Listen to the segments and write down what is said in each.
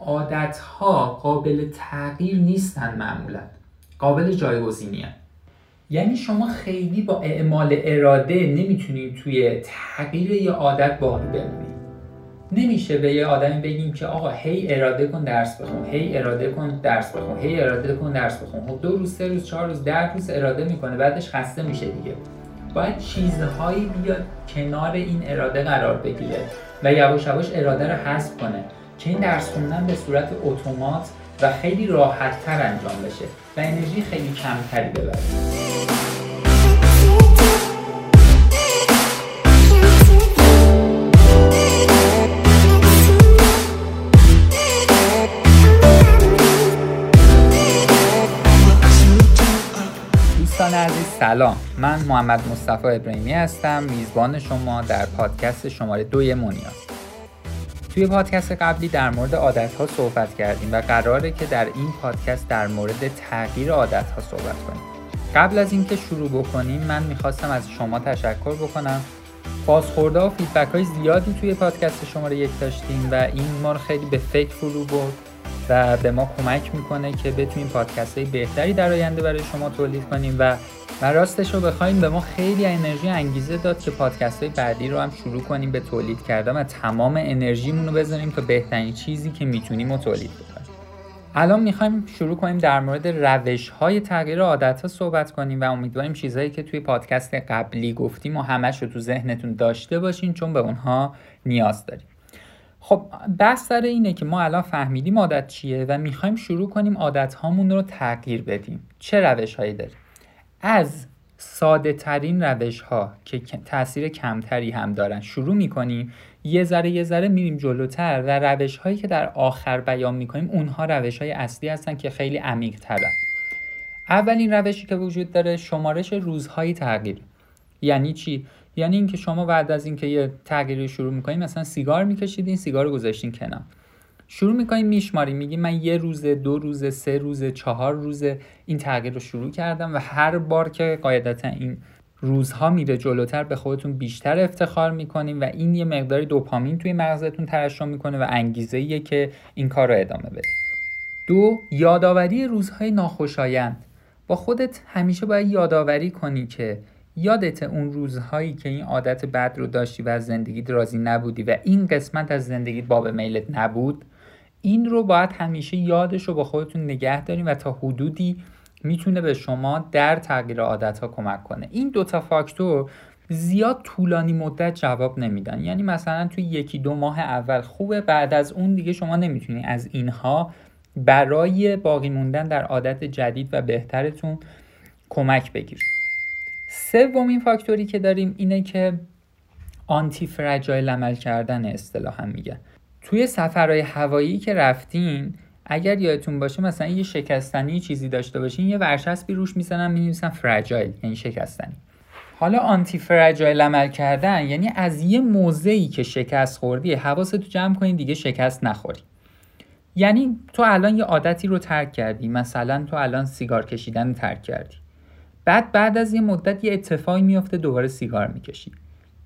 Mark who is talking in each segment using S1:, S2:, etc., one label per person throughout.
S1: عادت ها قابل تغییر نیستن معمولا. قابل جایگزینی یعنی شما خیلی با اعمال اراده نمی‌تونید توی تغییر یه عادت باقی بمونید نمیشه به یه آدمی بگیم که آقا هی اراده کن درس بخون هی اراده کن درس بخون هی اراده کن درس بخون. خب دو روز سه روز چهار روز ده روز اراده می‌کنه بعدش خسته میشه دیگه. باید چیزهایی بیاد کنار این اراده قرار بگیره و یواش یواش اراده رو حذف کنه. که این درس خوندن به صورت اتومات و خیلی راحت تر انجام بشه و انرژی خیلی کمتری ببره. عزیز سلام. من محمد مصطفی ابراهیمی هستم. میزبان شما در پادکست شماره دوی مونیاز توی پادکست قبلی در مورد عادت ها صحبت کردیم و قراره که در این پادکست در مورد تغییر عادت ها صحبت کنیم. قبل از اینکه شروع بکنیم من می‌خواستم از شما تشکر بکنم. بازخورده و فیدبک های زیادی توی پادکست شماره یک داشتیم و این ما رو خیلی به فکر فرو برد و به ما کمک می‌کنه که بتونیم پادکست های بهتری در آینده برای شما تولید کنیم و و راستش رو بخوایم به ما خیلی انرژی انگیزه داد که پادکست های بعدی رو هم شروع کنیم به تولید کردن و تمام انرژیمون رو بذاریم تا بهترین چیزی که می‌تونیم رو تولید بکنیم. الان می‌خوایم شروع کنیم در مورد روش های تغییر عادت ها صحبت کنیم و امیدواریم چیزهایی که توی پادکست قبلی گفتیم و همش رو تو ذهنتون داشته باشین چون به اونها نیاز داریم. خب بحث سر اینه که ما الان فهمیدیم عادت چیه و می‌خوایم شروع کنیم عادت هامون رو تغییر بدیم. چه روش هایی داریم؟ از ساده ترین روش ها که تاثیر کمتری هم دارن شروع می‌کنیم. یه ذره یه ذره میریم جلوتر و روش هایی که در آخر بیان می‌کنیم اونها روش های اصلی هستن که خیلی عمیق ترن اولین روشی که وجود داره شمارش روزهای تغییر. یعنی چی؟ یعنی اینکه شما بعد از اینکه یه تغییری شروع می‌کنید مثلا سیگار میکشیدین سیگار رو گذاشتین کنار. شروع می‌کنیم میشماریم. میگیم من یه روز دو روز سه روز چهار روز این تغییر رو شروع کردم و هر بار که قاعدتا این روزها میره جلوتر به خودتون بیشتر افتخار می‌کنیم و این یه مقداری دوپامین توی مغزتون ترشح می‌کنه و انگیزه ایه که این کار رو ادامه بدید دو یادآوری روزهای ناخوشایند. با خودت همیشه باید یادآوری کنی که یادت اون روزهایی که این عادت بد رو داشتی و از زندگیت راضی نبودی و این قسمت از زندگیت باب میلت نبود. این رو باید همیشه یادش رو با خودتون نگه داریم و تا حدودی می‌تونه به شما در تغییر عادت ها کمک کنه. این دوتا فاکتور زیاد طولانی مدت جواب نمیدن. یعنی مثلا توی یکی دو ماه اول خوبه بعد از اون دیگه شما نمی‌تونی از اینها برای باقی موندن در عادت جدید و بهترتون کمک بگیرید. سومین فاکتوری که داریم اینه که آنتی فرجایل عمل کردن اصطلاحا میگن. توی سفرهای هوایی که رفتین اگر یادتون باشه مثلا یه شکستنی چیزی داشته باشین یه ورشسبی روش می‌زنن می‌نویسن فرجایل یعنی شکستنی. حالا آنتی فرجایل عمل کردن یعنی از یه موضعی که شکست خوردی حواستو جمع کنی دیگه شکست نخوری. یعنی تو الان یه عادتی رو ترک کردی مثلا تو الان سیگار کشیدن ترک کردی. بعد بعد از یه مدت یه اتفاقی میافته دوباره سیگار می‌کشی.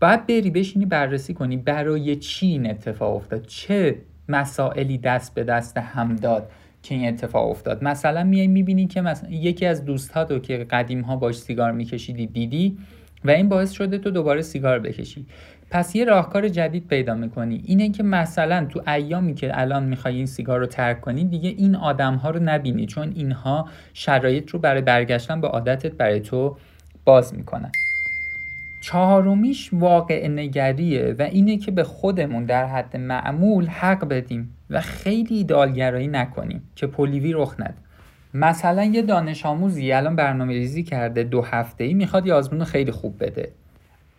S1: باید بری بشینی بررسی کنی برای چی این اتفاق افتاد؟ چه مسائلی دست به دست هم داد که این اتفاق افتاد؟ مثلا میای می‌بینی که مثلا یکی از دوستاتو که قدیم ها باش سیگار میکشیدی دیدی و این باعث شده تو دوباره سیگار بکشی. پس یه راهکار جدید پیدا می‌کنی. اینه که مثلا تو ایامی که الان می‌خوای این سیگار رو ترک کنی دیگه این آدم ها رو نبینی چون اینها شرایط رو برای برگشتن به عادتت برای تو باز می‌کنن. چهارمیش واقع نگریه و اینه که به خودمون در حد معمول حق بدیم و خیلی ایدالگرایی نکنیم که پولیوی رخ نده. مثلا یه دانش آموزی الان برنامه ریزی کرده دو هفته ای می‌خواد یه آزمون خیلی خوب بده.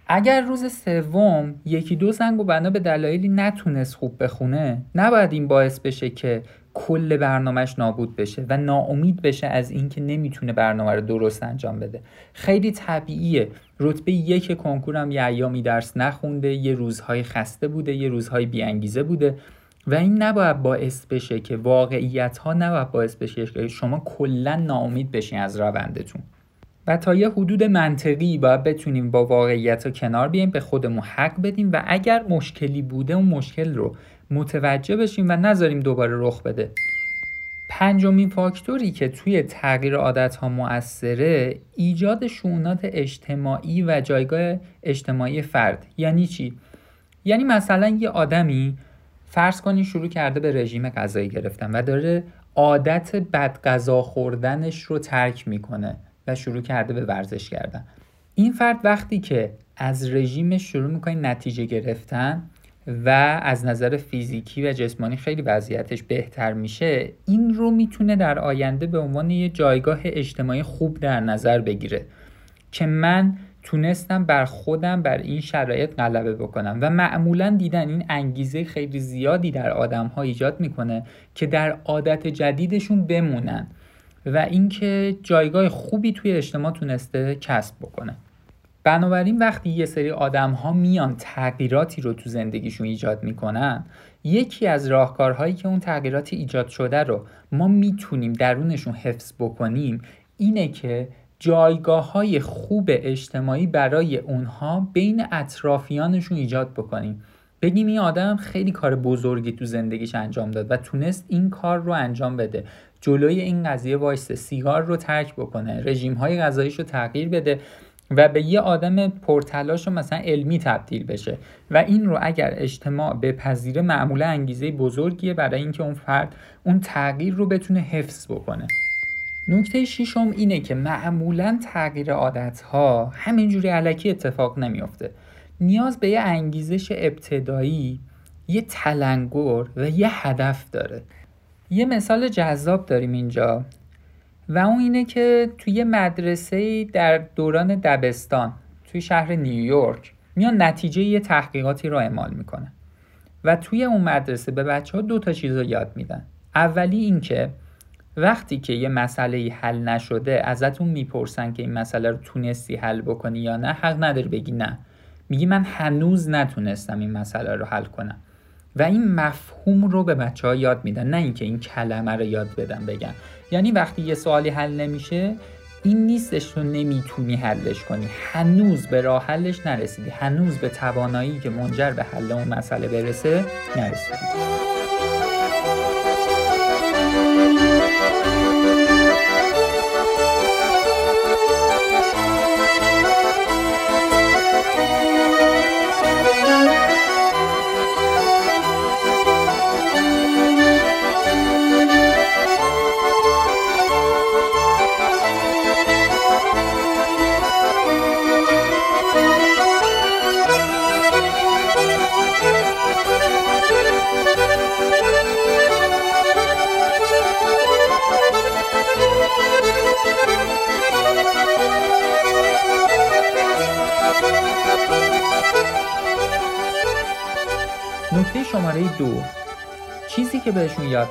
S1: اگر روز سوم یکی دو زنگ و بنا به دلایلی نتونست خوب بخونه نباید این باعث بشه که کل برنامهش نابود بشه و ناامید بشه از اینکه نمی‌تونه برنامه رو درست انجام بده. خیلی طبیعیه. رتبه یک کنکورم یه ایامی درس نخونده یه روزهای خسته بوده یه روزهای بیانگیزه بوده و این نباید باعث بشه که واقعیت ها نباید باعث بشه که شما کلا ناامید بشین از روندتون. و تا یه حدود منطقی باید بتونیم با واقعیت رو کنار بیایم به خودمون حق بدیم و اگر مشکلی بوده اون مشکل رو متوجه بشیم و نذاریم دوباره رخ بده. پنجمین فاکتوری که توی تغییر عادت ها مؤثره ایجاد شونات اجتماعی و جایگاه اجتماعی فرد. یعنی چی؟ یعنی مثلا یه آدمی فرض کنی شروع کرده به رژیم غذایی گرفتن و داره عادت بد غذا خوردنش رو ترک می‌کنه و شروع کرده به ورزش کردن. این فرد وقتی که از رژیمش شروع می‌کنه نتیجه گرفتن و از نظر فیزیکی و جسمانی خیلی وضعیتش بهتر میشه این رو می‌تونه در آینده به عنوان یه جایگاه اجتماعی خوب در نظر بگیره که من تونستم بر خودم بر این شرایط غلبه بکنم و معمولا دیدن این انگیزه خیلی زیادی در آدم ها ایجاد می‌کنه که در عادت جدیدشون بمونن و اینکه جایگاه خوبی توی اجتماع تونسته کسب بکنه. بنابراین وقتی یه سری آدم ها میان تغییراتی رو تو زندگیشون ایجاد می‌کنن یکی از راهکارهایی که اون تغییراتی ایجاد شده رو ما می‌تونیم درونشون حفظ بکنیم اینه که جایگاه های خوب اجتماعی برای اونها بین اطرافیانشون ایجاد بکنیم. بگیم این آدم خیلی کار بزرگی تو زندگیش انجام داد و تونست این کار رو انجام بده. جلوی این قضیه وایسته سیگار رو ترک بکنه رژیم های غذاییش رو تغییر بده و به یه آدم پرتلاش و مثلا علمی تبدیل بشه. و این رو اگر اجتماع بپذیره معمولا انگیزه بزرگیه برای اینکه اون فرد اون تغییر رو بتونه حفظ بکنه. نکته شیشم اینه که معمولا تغییر عادت ها همینجوری علکی اتفاق نمیافته. نیاز به یه انگیزش ابتدایی یه تلنگر و یه هدف داره. یه مثال جذاب داریم اینجا. و اون اینه که توی مدرسه در دوران دبستان توی شهر نیویورک میان نتیجه یه تحقیقاتی رو اعمال می‌کنن. و توی اون مدرسه به بچه ها دو تا چیز رو یاد میدن. اولی اینکه وقتی که یه مسئله حل نشده ازتون می‌پرسن که این مسئله رو تونستی حل بکنی یا نه حق نداری بگی نه. میگی من هنوز نتونستم این مسئله رو حل کنم. و این مفهوم رو به بچه ها یاد میدن نه اینکه این کلمه رو یاد بدن بگن. یعنی وقتی یه سوالی حل نمیشه این نیستش تو نمی‌تونی حلش کنی. هنوز به راه حلش نرسیدی. هنوز به توانایی که منجر به حل اون مسئله برسه نرسیدی.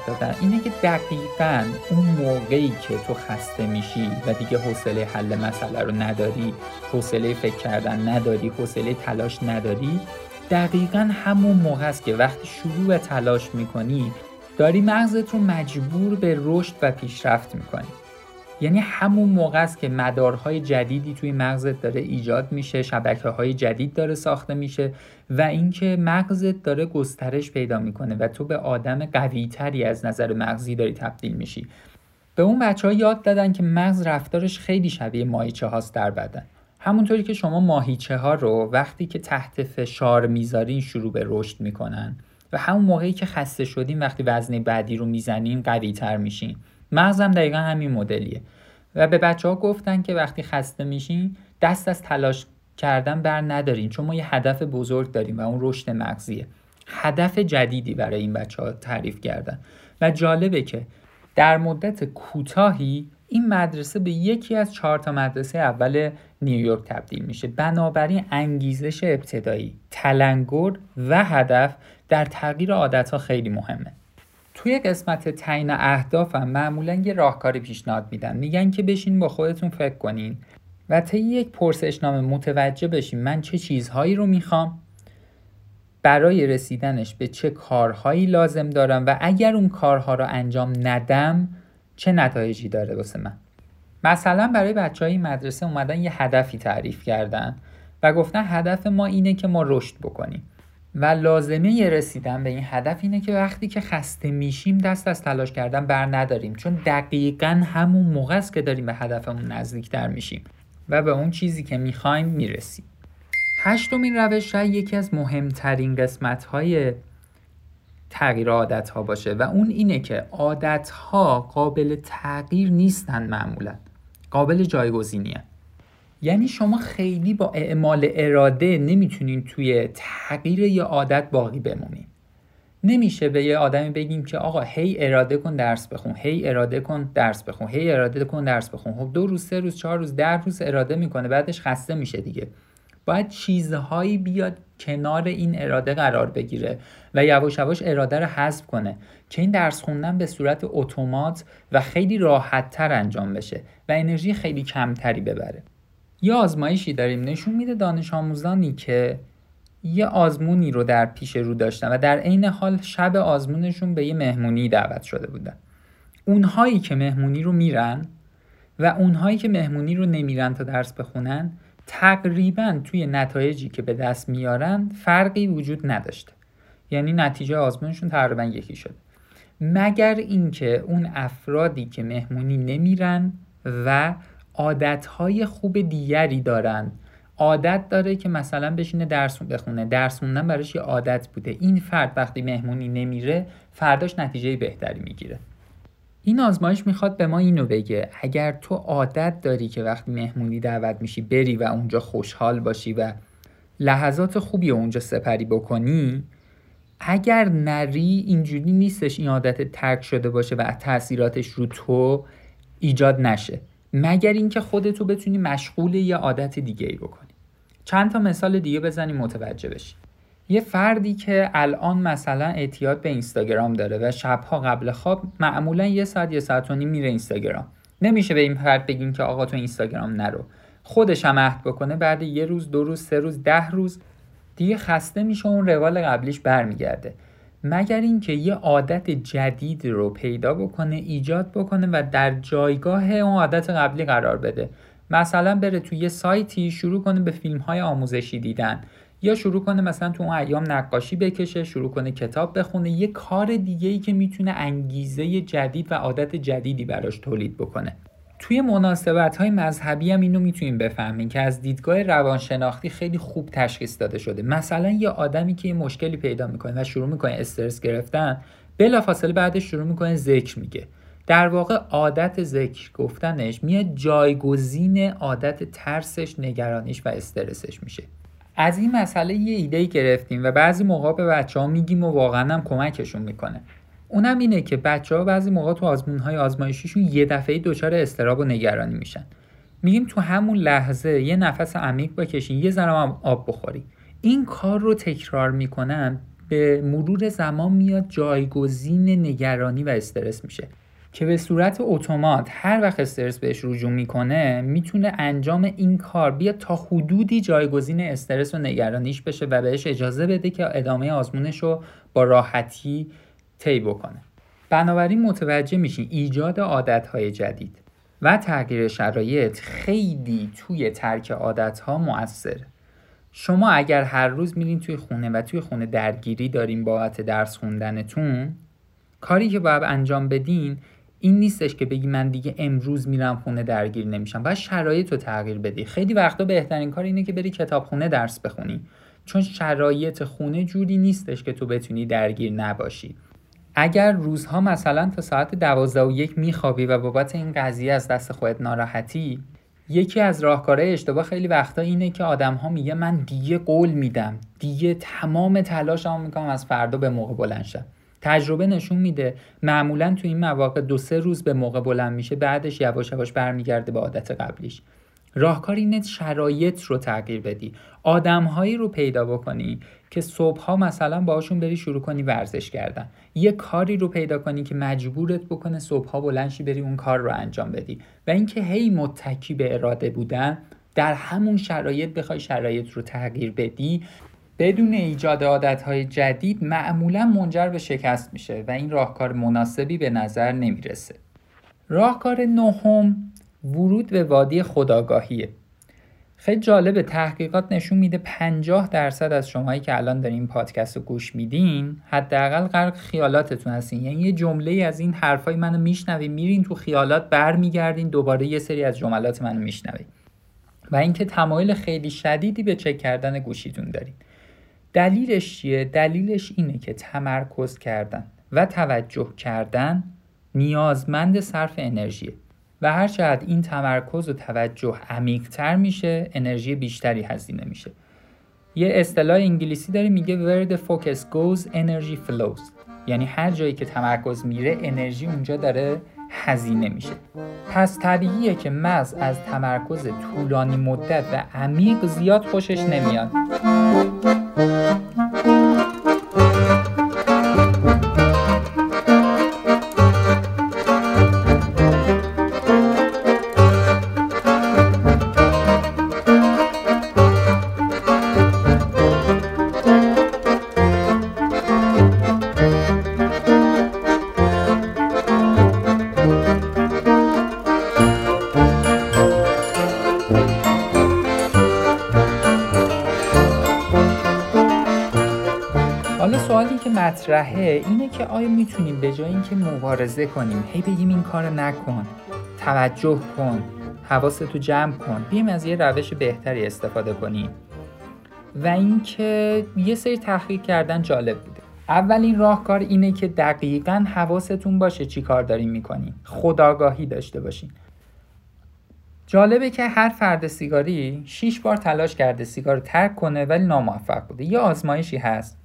S1: دادن. اینه که دقیقا اون موقعی که تو خسته میشی و دیگه حوصله حل مسئله رو نداری حوصله فکر کردن نداری حوصله تلاش نداری دقیقا همون موقع است که وقتی شروع به تلاش می‌کنی داری مغزت رو مجبور به رشد و پیشرفت می‌کنی. یعنی همون موقع است که مدارهای جدیدی توی مغزت داره ایجاد میشه شبکه های جدید داره ساخته میشه و اینکه مغزت داره گسترش پیدا می‌کنه و تو به آدم قویتری از نظر مغزی داری تبدیل میشی. به اون بچه ها یاد دادن که مغز رفتارش خیلی شبیه ماهیچه هاست در بدن. همونطوری که شما ماهیچه ها رو وقتی که تحت فشار می‌ذارین شروع به رشد می‌کنن و همون موقعی که خسته شدین وقتی وزن بعدی رو می‌زنین قوی تر میشین. مغزم دقیقا همین مدلیه. و به بچه ها گفتن که وقتی خسته میشین دست از تلاش کردن بر ندارین چون ما یه هدف بزرگ داریم و اون رشد مغزیه. هدف جدیدی برای این بچه ها تعریف کردن. و جالبه که در مدت کوتاهی این مدرسه به یکی از چهار تا مدرسه اول نیویورک تبدیل میشه. بنابراین انگیزش ابتدایی تلنگر و هدف در تغییر عادت ها خیلی مهمه. توی قسمت تعیین اهدافم معمولا یه راهکاری پیشنهاد میدن. میگن که بشین با خودتون فکر کنین و طی یک پرسشنامه متوجه بشین من چه چیزهایی رو می‌خوام. برای رسیدنش به چه کارهایی لازم دارم و اگر اون کارها رو انجام ندم چه نتایجی داره واسه من؟ مثلا برای بچه های مدرسه اومدن یه هدفی تعریف کردن و گفتن هدف ما اینه که ما رشد بکنیم. و لازمه رسیدن به این هدف اینه که وقتی که خسته میشیم دست از تلاش کردن بر نداریم. چون دقیقا همون موقع است که داریم به هدفمون نزدیکتر میشیم و به اون چیزی که می‌خوایم می‌رسیم. هشتمین روش شاید یکی از مهمترین قسمت های تغییر عادت ها باشه و اون اینه که عادت ها قابل تغییر نیستن معمولا. قابل جایگزینی یعنی شما خیلی با اعمال اراده نمی‌تونین توی تغییر یه عادت باقی بمونین. نمیشه به یه آدمی بگیم که آقا هی اراده کن درس بخون هی اراده کن درس بخون هی اراده کن درس بخون. خب دو روز سه روز چهار روز ده روز اراده می‌کنه بعدش خسته میشه دیگه. باید چیزهایی بیاد کنار این اراده قرار بگیره و یواش یواش اراده رو حذف کنه که این درس خوندن به صورت اتومات و خیلی راحت تر انجام بشه و انرژی خیلی کمتری ببره. یه آزمایشی داریم. نشون میده دانش آموزانی که یه آزمونی رو در پیش رو داشتن و در عین حال شب آزمونشون به یه مهمونی دعوت شده بودن. اونهایی که مهمونی رو میرن و اونهایی که مهمونی رو نمیرن تا درس بخونن تقریبا توی نتایجی که به دست میارن فرقی وجود نداشته. یعنی نتیجه آزمونشون تقریبا یکی شد مگر اینکه اون افرادی که مهمونی نمیرن و عادتهای خوب دیگری دارن. عادت داره که مثلا بشینه درس بخونه. درس خوندن براش یه عادت بوده. این فرد وقتی مهمونی نمیره فرداش نتیجه بهتری می‌گیره. این آزمایش می‌خواد به ما اینو بگه. اگر تو عادت داری که وقتی مهمونی دعوت میشی بری و اونجا خوشحال باشی و لحظات خوبی اونجا سپری بکنی اگر نری اینجوری نیستش این عادت ترک شده باشه و تاثیراتش رو تو ایجاد نشه. مگر اینکه خودتو بتونی مشغول یه عادت دیگه ای بکنی. چند تا مثال دیگه بزنیم متوجه بشی یه فردی که الان مثلا اعتیاد به اینستاگرام داره و شبها قبل خواب معمولا یه ساعت یه ساعت و نیم میره اینستاگرام. نمیشه به این فرد بگیم که آقا تو اینستاگرام نرو. خودش هم عهد بکنه بعد یه روز دو روز سه روز ده روز دیگه خسته میشه اون روال قبلیش برمیگرده. مگر اینکه یه عادت جدید رو پیدا بکنه ایجاد بکنه و در جایگاه اون عادت قبلی قرار بده. مثلا بره توی یه سایتی شروع کنه به فیلم های آموزشی دیدن. یا شروع کنه مثلا تو اون ایام نقاشی بکشه شروع کنه کتاب بخونه. یه کار دیگه ای که می‌تونه انگیزه جدید و عادت جدیدی براش تولید بکنه. توی مناسبت های مذهبی هم اینو می‌تونیم بفهمیم که از دیدگاه روانشناختی خیلی خوب تشخیص داده شده. مثلا یه آدمی که یه مشکلی پیدا می‌کنه و شروع می‌کنه استرس گرفتن بلافاصله بعدش شروع می‌کنه ذکر میگه. در واقع عادت ذکر گفتنش میاد جایگزین عادت ترسش نگرانیش و استرسش میشه. از این مسئله یه ایده گرفتیم و بعضی موقع به بچه ها میگیم و واقعا هم کمکشون می‌کنه. اونم اینه که بچه ها بعضی موقع تو آزمون های آزمایشیشون یه دفعه دچار استراب و نگرانی میشن. میگیم تو همون لحظه یه نفس عمیق بکشین یه ذره هم آب بخوری. این کار رو تکرار می‌کنن به مرور زمان میاد جایگزین نگرانی و استرس میشه. که به صورت اتومات هر وقت استرس بهش رجوع می‌کنه می‌تونه انجام این کار بیا تا حدودی جایگزین استرس و نگرانیش بشه و بهش اجازه بده که ادامه آزمونش رو با راحتی طی بکنه. بنابراین متوجه میشین ایجاد عادتهای جدید و تغییر شرایط خیلی توی ترک عادتها مؤثره شما اگر هر روز میرین توی خونه و توی خونه درگیری دارین بابت درس خوندنتون کاری که باید انجام بدین این نیستش که بگی من دیگه امروز میرم خونه درگیر نمیشم. باید شرایط رو تغییر بدی. خیلی وقتا بهترین کار اینه که بری کتاب خونه درس بخونی. چون شرایط خونه جوری نیستش که تو بتونی درگیر نباشی. اگر روزها مثلا تا ساعت دوازده و یک میخوابی و بابت این قضیه از دست خودت ناراحتی یکی از راهکارهای اشتباه خیلی وقتا اینه که آدم ها میگه من دیگه قول میدم دیگه تمام تلاشمو می‌کنم از فردا به موقع بلند شم. تجربه نشون میده معمولا تو این مواقع دو سه روز به موقع بلند میشه بعدش یواش یواش برمیگرده به عادت قبلیش. راهکار اینه شرایط رو تغییر بدی. آدمهایی رو پیدا بکنی که صبحها مثلا باشون بری شروع کنی ورزش کردن. یه کاری رو پیدا کنی که مجبورت بکنه صبحها بلنشی بری اون کار رو انجام بدی. و اینکه هی متکی به اراده بودن در همون شرایط بخوای شرایط رو تغییر بدی بدون ایجاد عادتهای جدید معمولا منجر به شکست میشه و این راهکار مناسبی به نظر نمی‌رسه. راهکار نهم ورود به وادی خداگاهیه. خیلی جالب تحقیقات نشون میده 50 درصد از شماهایی که الان دارین این پادکست رو گوش میدین حداقل غرق خیالاتتون هستین. یعنی یه جمله از این حرفای منو میشنوین میرین تو خیالات برمیگردین دوباره یه سری از جملات منو میشنوین. و اینکه تمایل خیلی شدیدی به چک کردن گوشیتون دارین. دلیلش چیه؟ دلیلش اینه که تمرکز کردن و توجه کردن نیازمند صرف انرژیه. و هر چقدر این تمرکز و توجه عمیقتر میشه انرژی بیشتری هزینه میشه. یه اصطلاح انگلیسی داره میگه where the focus goes energy flows. یعنی هر جایی که تمرکز میره انرژی اونجا داره هزینه میشه. پس طبیعیه که مغز از تمرکز طولانی مدت و عمیق زیاد خوشش نمیاد. مطرحه اینه که آیا می‌تونیم به جای اینکه مبارزه کنیم هی بگیم این کار نکن توجه کن حواستو جمع کن بیم از یه روش بهتری استفاده کنیم. و اینکه یه سری تحقیق کردن جالب بوده. اولین راهکار اینه که دقیقا حواستون باشه چی کار داریم می‌کنیم. خداگاهی داشته باشین. جالبه که هر فرد سیگاری 6 بار تلاش کرده سیگار ترک کنه ولی ناموفق بوده. یه آزمایشی هست.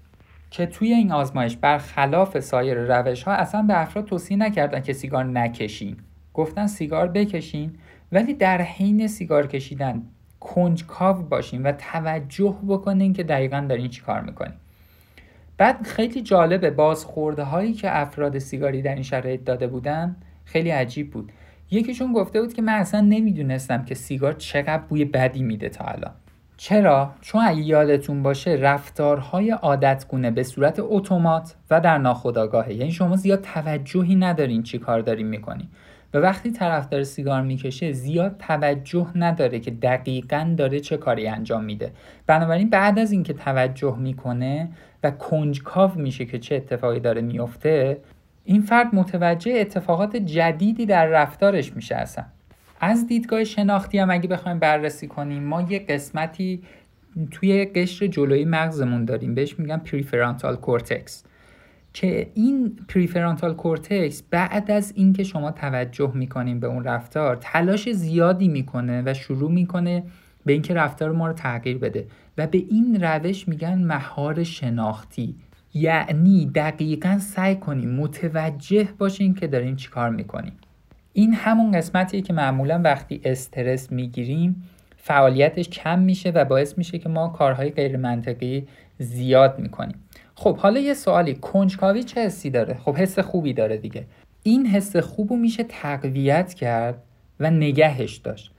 S1: که توی این آزمایش برخلاف سایر روش ها اصلا به افراد توصیه نکردن که سیگار نکشین. گفتن سیگار بکشین ولی در حین سیگار کشیدن کنجکاو باشین و توجه بکنین که دقیقا دارین چی کار می‌کنین. بعد خیلی جالبه بازخورده هایی که افراد سیگاری در این شرایط داده بودن خیلی عجیب بود. یکیشون گفته بود که من اصلا نمی‌دونستم که سیگار چقدر بوی بدی میده تا الان. چرا؟ چون اگه یادتون باشه رفتارهای عادتگونه به صورت اتومات و در ناخودآگاهه. یعنی شما زیاد توجهی ندارین چی کار دارین می‌کنین و وقتی طرفدار سیگار می‌کشه زیاد توجه نداره که دقیقا داره چه کاری انجام میده. بنابراین بعد از اینکه توجه می‌کنه و کنجکاو میشه که چه اتفاقی داره میفته این فرد متوجه اتفاقات جدیدی در رفتارش میشه اصلا. از دیدگاه شناختی هم اگه بخوایم بررسی کنیم ما یه قسمتی توی قشر جلوی مغزمون داریم. بهش میگن prefrontal cortex که این prefrontal cortex بعد از اینکه شما توجه می‌کنیم به اون رفتار تلاش زیادی می‌کنه و شروع می‌کنه به اینکه رفتار ما رو تغییر بده. و به این روش میگن مهار شناختی. یعنی دقیقا سعی کنیم متوجه باشیم که داریم چیکار می‌کنیم. این همون قسمتیه که معمولا وقتی استرس می‌گیریم فعالیتش کم میشه و باعث میشه که ما کارهای غیر منطقی زیاد می‌کنیم. خب حالا یه سوالی. کنجکاوی چه حسی داره؟ خب حس خوبی داره دیگه. این حس خوب رو میشه تقویت کرد و نگهش داشت.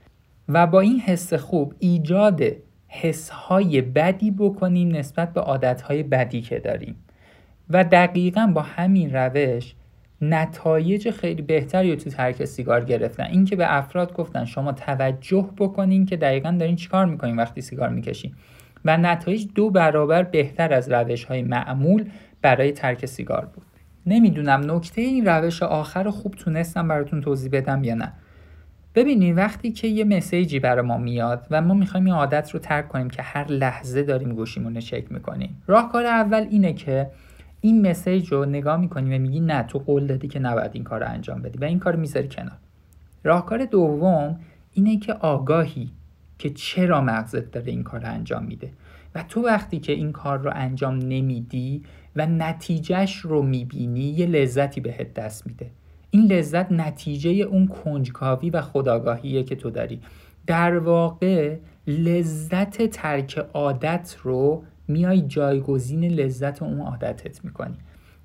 S1: و با این حس خوب ایجاد حسهای بدی بکنیم نسبت به عادتهای بدی که داریم. و دقیقا با همین روش نتایج خیلی بهتری رو تو ترک سیگار گرفتن. این که به افراد گفتن شما توجه بکنین که دقیقا دارین چیکار می‌کنین وقتی سیگار می‌کشین. و نتایج دو برابر بهتر از روش های معمول برای ترک سیگار بود. نمی‌دونم نکته این روش آخر خوب تونستم براتون توضیح بدم یا نه. ببینید وقتی که یه مسیجی برای ما میاد و ما می‌خوایم این عادت رو ترک کنیم که هر لحظه داریم گوشیمون رو چک می‌کنیم راهکار اول اینه که این مسیج رو نگاه می‌کنی و میگی نه تو قول دادی که نباید این کار رو انجام بدی و این کار می‌ذاری کنار. راهکار دوم اینه که آگاهی که چرا مغزت داره این کار رو انجام میده و تو وقتی که این کار رو انجام نمیدی و نتیجهش رو می‌بینی یه لذتی بهت دست میده. این لذت نتیجه اون کنجکاوی و خداگاهیه که تو داری. در واقع لذت ترک عادت رو میای جایگزین لذت اون عادتت می‌کنی.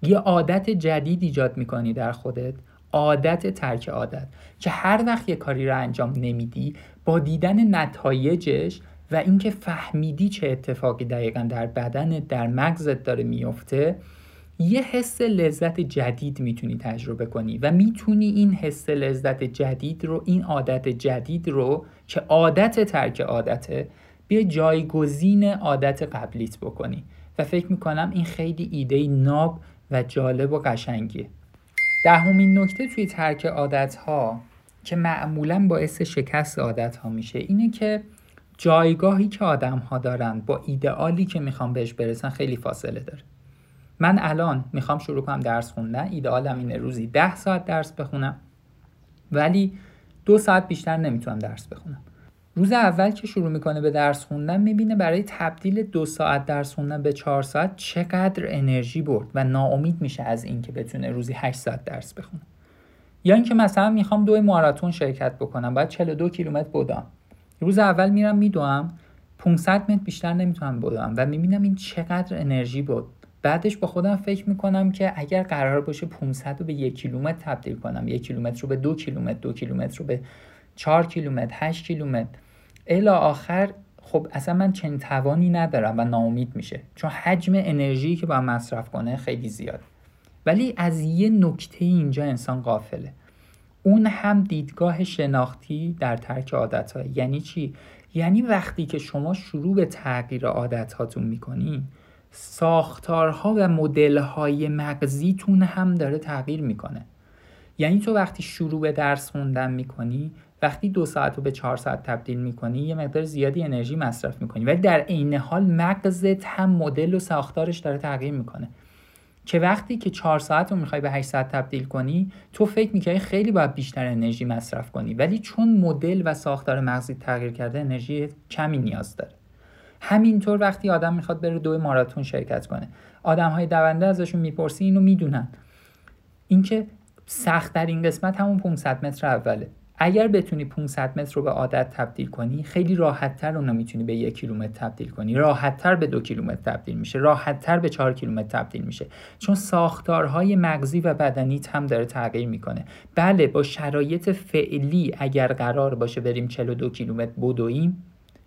S1: یه عادت جدید ایجاد می‌کنی در خودت عادت ترک عادت که هر وقت یه کاری رو انجام نمیدی با دیدن نتایجش و اینکه فهمیدی چه اتفاقی دقیقا در بدن در مغزت داره میفته یه حس لذت جدید می‌تونی تجربه کنی و می‌تونی این حس لذت جدید رو این عادت جدید رو که عادت ترک عادته به جایگزین عادت قبلیت بکنی. و فکر می‌کنم این خیلی ایده ناب و جالب و قشنگیه. دهمین نکته توی ترک عادت ها که معمولا باعث شکست عادت ها میشه اینه که جایگاهی که آدم ها دارن با ایدئالی که می‌خوام بهش برسن خیلی فاصله داره. من الان می‌خوام شروع کنم درس خوندن. ایدئالم اینه روزی ده ساعت درس بخونم. ولی دو ساعت بیشتر نمی‌تونم درس بخونم. روز اول که شروع می‌کنه به درس خوندن می‌بینه برای تبدیل دو ساعت درس خوندن به چهار ساعت چقدر انرژی برد و ناامید میشه از اینکه بتونه روزی 8 ساعت درس بخونه. یا اینکه مثلا می‌خوام دو ماراتون شرکت بکنم باید 42 کیلومتر بدم. روز اول میرم میدوم 500 متر بیشتر نمی‌تونم بدوم و می‌بینم این چقدر انرژی بود بعدش با خودم فکر می‌کنم که اگر قرار باشه 500 رو به یک کیلومتر تبدیل کنم یک کیلومتر رو به دو کیلومتر دو کیلومتر رو به 4 کیلومتر 8 کیلومتر. الا آخر خب اصلا من چنین توانی ندارم و ناامید میشه چون حجم انرژی که با مصرف کنه خیلی زیاد ولی از یه نکته اینجا انسان قافله اون هم دیدگاه شناختی در ترک عادت های. یعنی چی؟ یعنی وقتی که شما شروع به تغییر عادت هاتون می‌کنین ساختارها و مدلهای مغزیتون هم داره تغییر می‌کنه یعنی تو وقتی شروع به درس خوندن می‌کنی وقتی دو ساعت رو به چهار ساعت تبدیل می‌کنی یه مقدار زیادی انرژی مصرف می‌کنی. ولی در عین حال مغزت هم مدل و ساختارش داره تغییر می‌کنه. که وقتی که چهار ساعت رو می‌خوای به 8 ساعت تبدیل کنی تو فکر می‌کنی خیلی باید بیشتر انرژی مصرف کنی. ولی چون مدل و ساختار مغزی تغییر کرده انرژی کمی نیاز داره. همینطور وقتی آدم می‌خواد بره دو ماراتون شرکت کنه. آدم های دونده ازشون می‌پرسی اینو می‌دونن. اینکه سخت در این قسمت همون 500 متر اوله. اگر بتونی 500 متر رو به عادت تبدیل کنی خیلی راحتتر اونو می‌تونی به یک کیلومتر تبدیل کنی. راحتتر به دو کیلومتر تبدیل میشه. راحتتر به چهار کیلومتر تبدیل میشه. چون ساختارهای مغزی و بدنیت هم داره تغییر می‌کنه. بله با شرایط فعلی اگر قرار باشه بریم 42 کیلومتر بدویم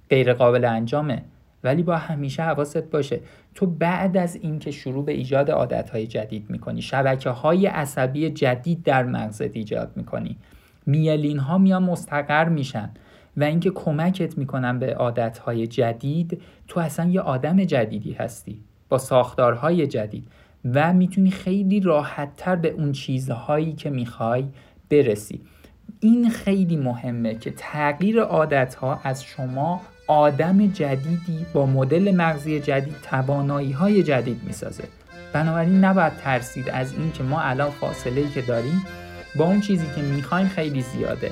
S1: غیر قابل انجامه. ولی با همیشه حواست باشه. تو بعد از اینکه شروع به ایجاد عادتهای جدید می‌کنی شبکه های عصبی جدید در مغزت ایجاد می‌کنی. میلین ها میان مستقر میشن و اینکه کمکت می‌کنن به عادت های جدید تو اصلا یه آدم جدیدی هستی با ساختارهای جدید و می‌تونی خیلی راحتتر به اون چیزهایی که می‌خوای برسی. این خیلی مهمه که تغییر عادت ها از شما آدم جدیدی با مدل مغزی جدید توانایی های جدید می‌سازه. بنابراین نباید ترسید از اینکه ما الان فاصله که داریم با اون چیزی که می‌خوایم خیلی زیاده.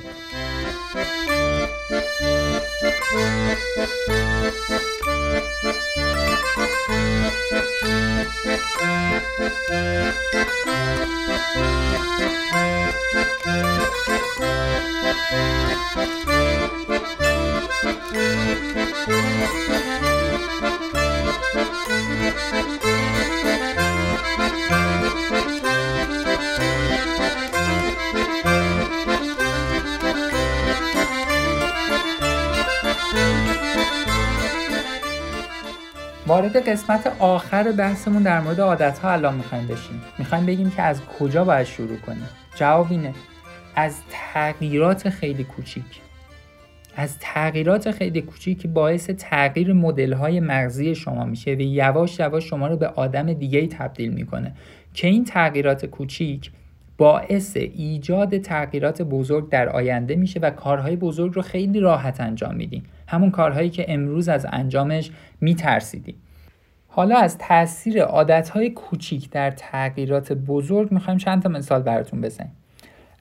S1: وارد قسمت آخر بحثمون در مورد عادت ها الان می‌خوایم بشیم. می‌خوایم بگیم که از کجا باید شروع کنیم؟ جواب اینه. از تغییرات خیلی کوچیک. از تغییرات خیلی کوچیک که باعث تغییر مدل های مغزی شما میشه و یواش یواش شما رو به آدم دیگه ای تبدیل می‌کنه. که این تغییرات کوچیک باعث ایجاد تغییرات بزرگ در آینده میشه و کارهای بزرگ رو خیلی راحت انجام میدین. همون کارهایی که امروز از انجامش میترسیدیم حالا از تاثیر عادتهای کوچیک در تغییرات بزرگ می‌خوایم چند تا مثال براتون بزنیم.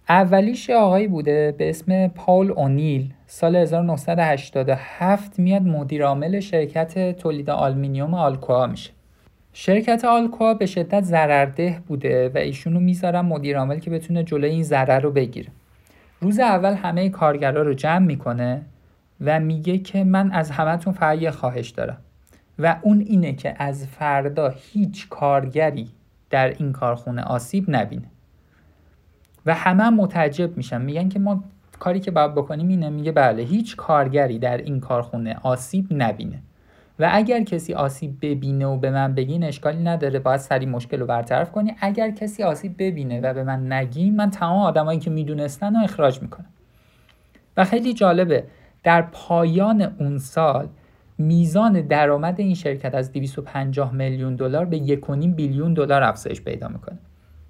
S1: اولیش آقایی بوده به اسم پاول اونیل. سال 1987 میاد مدیر عامل شرکت تولید آلمینیوم آلکوا میشه. شرکت آلکوا به شدت ضررده بوده و ایشونو می‌ذارن مدیر عامل که بتونه جلوی این ضرر رو بگیره. روز اول همه کارگرا رو جمع می‌کنه و میگه که من از همتون فقط خواهش دارم. و اون اینه که از فردا هیچ کارگری در این کارخونه آسیب نبینه. و همه هم متعجب میشن. میگن که ما کاری که باید بکنیم اینه. میگه بله هیچ کارگری در این کارخونه آسیب نبینه. و اگر کسی آسیب ببینه و به من بگین اشکالی نداره. باید سری مشکل رو برطرف کنی. اگر کسی آسیب ببینه و به من نگین من تمام آدمایی که می‌دونستن رو اخراج می‌کنم. و خیلی جالبه در پایان اون سال میزان درآمد این شرکت از 250 میلیون دلار به 1.5 بیلیون دلار افزایش پیدا می‌کنه.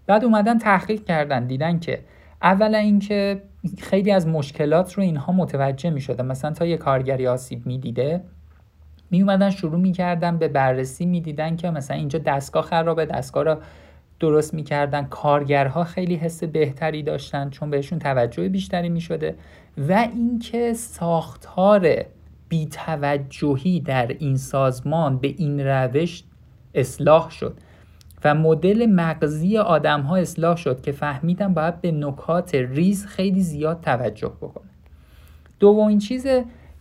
S1: بعد اومدن تحقیق کردن دیدن که اولا اینکه خیلی از مشکلات رو اینها متوجه می شده مثلا تا یه کارگری آسیب می دیده می اومدن شروع می کردن به بررسی می دیدن که مثلا اینجا دستگاه خرابه دستگاه رو درست می‌کردن. کارگرها خیلی حس بهتری داشتن چون بهشون توجه بیشتری می شده و اینکه ساختار بیتوجهی در این سازمان به این روش اصلاح شد و مدل مغزی آدم ها اصلاح شد که فهمیدن باید به نکات ریز خیلی زیاد توجه بکنه دومین چیز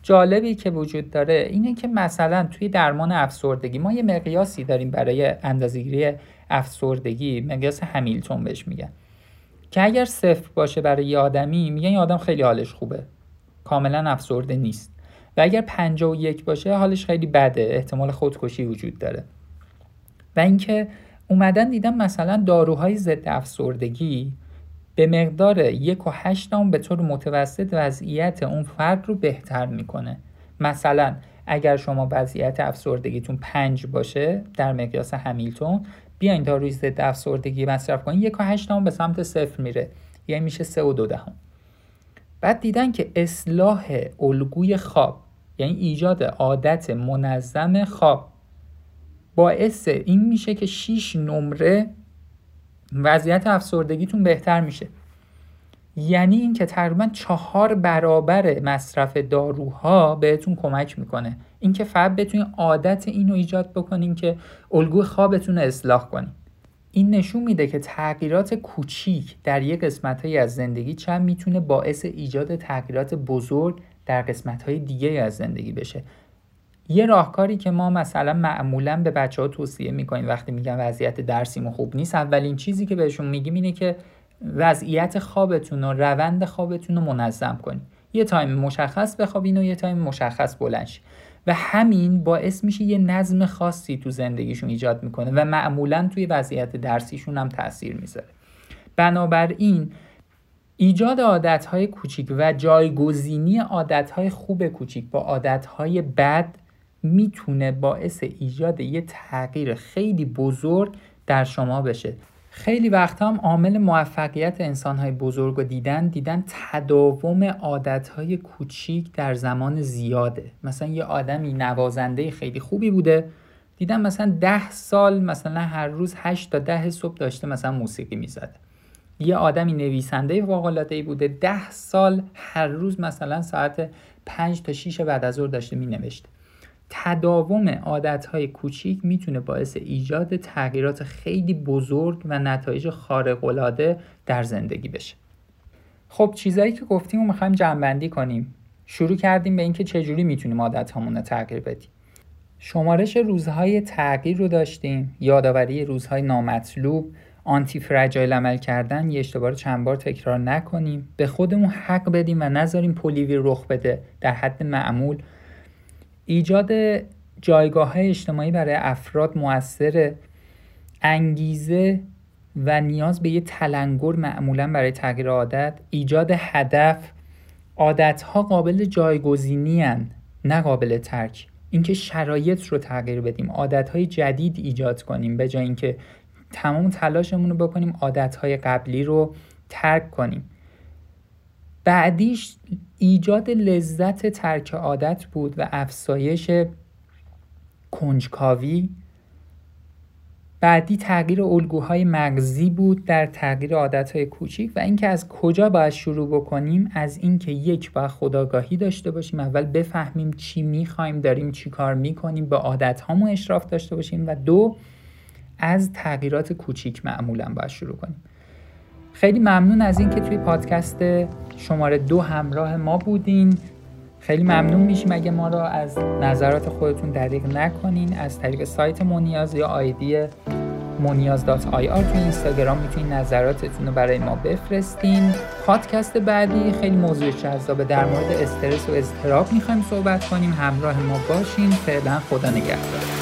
S1: جالبی که وجود داره اینه که مثلا توی درمان افسردگی ما یه مقیاسی داریم برای اندازهگیری افسردگی مقیاس همیلتون بهش میگن. که اگر صفر باشه برای یه آدمی میگن این آدم خیلی حالش خوبه. کاملا افسرده نیست. و اگر 51 باشه حالش خیلی بده. احتمال خودکشی وجود داره. و اینکه اومدن دیدن مثلا داروهای ضد افسردگی به مقدار یک و هشتم به طور متوسط وضعیت اون فرد رو بهتر می‌کنه. مثلا اگر شما وضعیت افسردگیتون پنج باشه در مقیاس همیلتون بیاین داروی ضد افسردگی مصرف کنین یک و هشتم به سمت صفر میره. یعنی میشه سه و دو دهم. بعد دیدن که اصلاح الگوی خواب یعنی ایجاد عادت منظم خواب باعث این میشه که 6 نمره وضعیت افسردگیتون بهتر میشه. یعنی اینکه تقریبا چهار برابر مصرف داروها بهتون کمک می‌کنه. اینکه فقط بتونین عادت اینو ایجاد بکنین که الگوی خوابتون رو اصلاح کنین. این نشون میده که تغییرات کوچیک در یک قسمت از زندگی چند می‌تونه باعث ایجاد تغییرات بزرگ در قسمت های دیگه از زندگی بشه. یه راهکاری که ما مثلا معمولا به بچه ها توصیه می‌کنیم وقتی میگن وضعیت درسیمون خوب نیست اولین چیزی که بهشون میگیم اینه که وضعیت خوابتون و روند خوابتون رو منظم کنید. یه time مشخص بخوابین و یه time مشخص بلنش و همین باعث میشه یه نظم خاصی تو زندگیشون ایجاد می‌کنه و معمولا توی وضعیت درسیشون هم تاثیر می‌ذاره. بنابراین ایجاد عادتهای کوچیک و جایگزینی عادتهای خوب کوچیک با عادتهای بد می‌تونه باعث ایجاد یه تغییر خیلی بزرگ در شما بشه. خیلی وقت هم عامل موفقیت انسانهای بزرگ رو دیدن دیدن تداوم عادتهای کوچیک در زمان زیاده. مثلا یه آدمی نوازنده خیلی خوبی بوده دیدن مثلا ده سال مثلا هر روز هشت تا ده صبح داشته مثلا موسیقی می‌زده یه آدمی نویسنده فوق‌العاده‌ای بوده ده سال هر روز مثلا ساعت پنج تا 6 بعد از ظهر داشته مینوشته. تداوم عادتهای کوچیک می‌تونه باعث ایجاد تغییرات خیلی بزرگ و نتایج خارق‌العاده در زندگی بشه. خب چیزایی که گفتیم رو می‌خوایم جمعبندی کنیم. شروع کردیم به اینکه چجوری می‌تونیم عادتهامون رو تغییر بدیم. شمارش روزهای تغییر رو داشتیم. یادآوری روزهای نامطلوب آنتی فرجایل عمل کردن یه اشتباه رو چند بار تکرار نکنیم. به خودمون حق بدیم و نذاریم پولیوی رخ بده. در حد معمول ایجاد جایگاه های اجتماعی برای افراد موثر انگیزه و نیاز به یه تلنگر معمولا برای تغییر عادت ایجاد هدف عادت ها قابل جایگزینی نه قابل ترک. اینکه شرایط رو تغییر بدیم عادت های جدید ایجاد کنیم به جای اینکه تمام تلاشمون رو بکنیم عادت های قبلی رو ترک کنیم. بعدیش ایجاد لذت ترک عادت بود و افزایش کنجکاوی. بعدی تغییر الگوهای مغزی بود در تغییر عادتهای کوچیک و اینکه از کجا باید شروع بکنیم از اینکه یک باید خداگاهی داشته باشیم اول بفهمیم چی می‌خوایم داریم چی کار می‌کنیم به عادت هامون اشراف داشته باشیم و دو از تغییرات کوچیک معمولا باید شروع کنیم. خیلی ممنون از اینکه توی پادکست شماره دو همراه ما بودین. خیلی ممنون میشیم اگه ما را از نظرات خودتون دریغ نکنین. از طریق سایت مونیاز یا آیدی مونیاز دات آی آر تو اینستاگرام می‌تونین نظراتتون رو برای ما بفرستین. پادکست بعدی خیلی موضوع جذاب در مورد استرس و اضطراب می‌خوایم صحبت کنیم. همراه ما باشین. فعلا خدا نگهدار.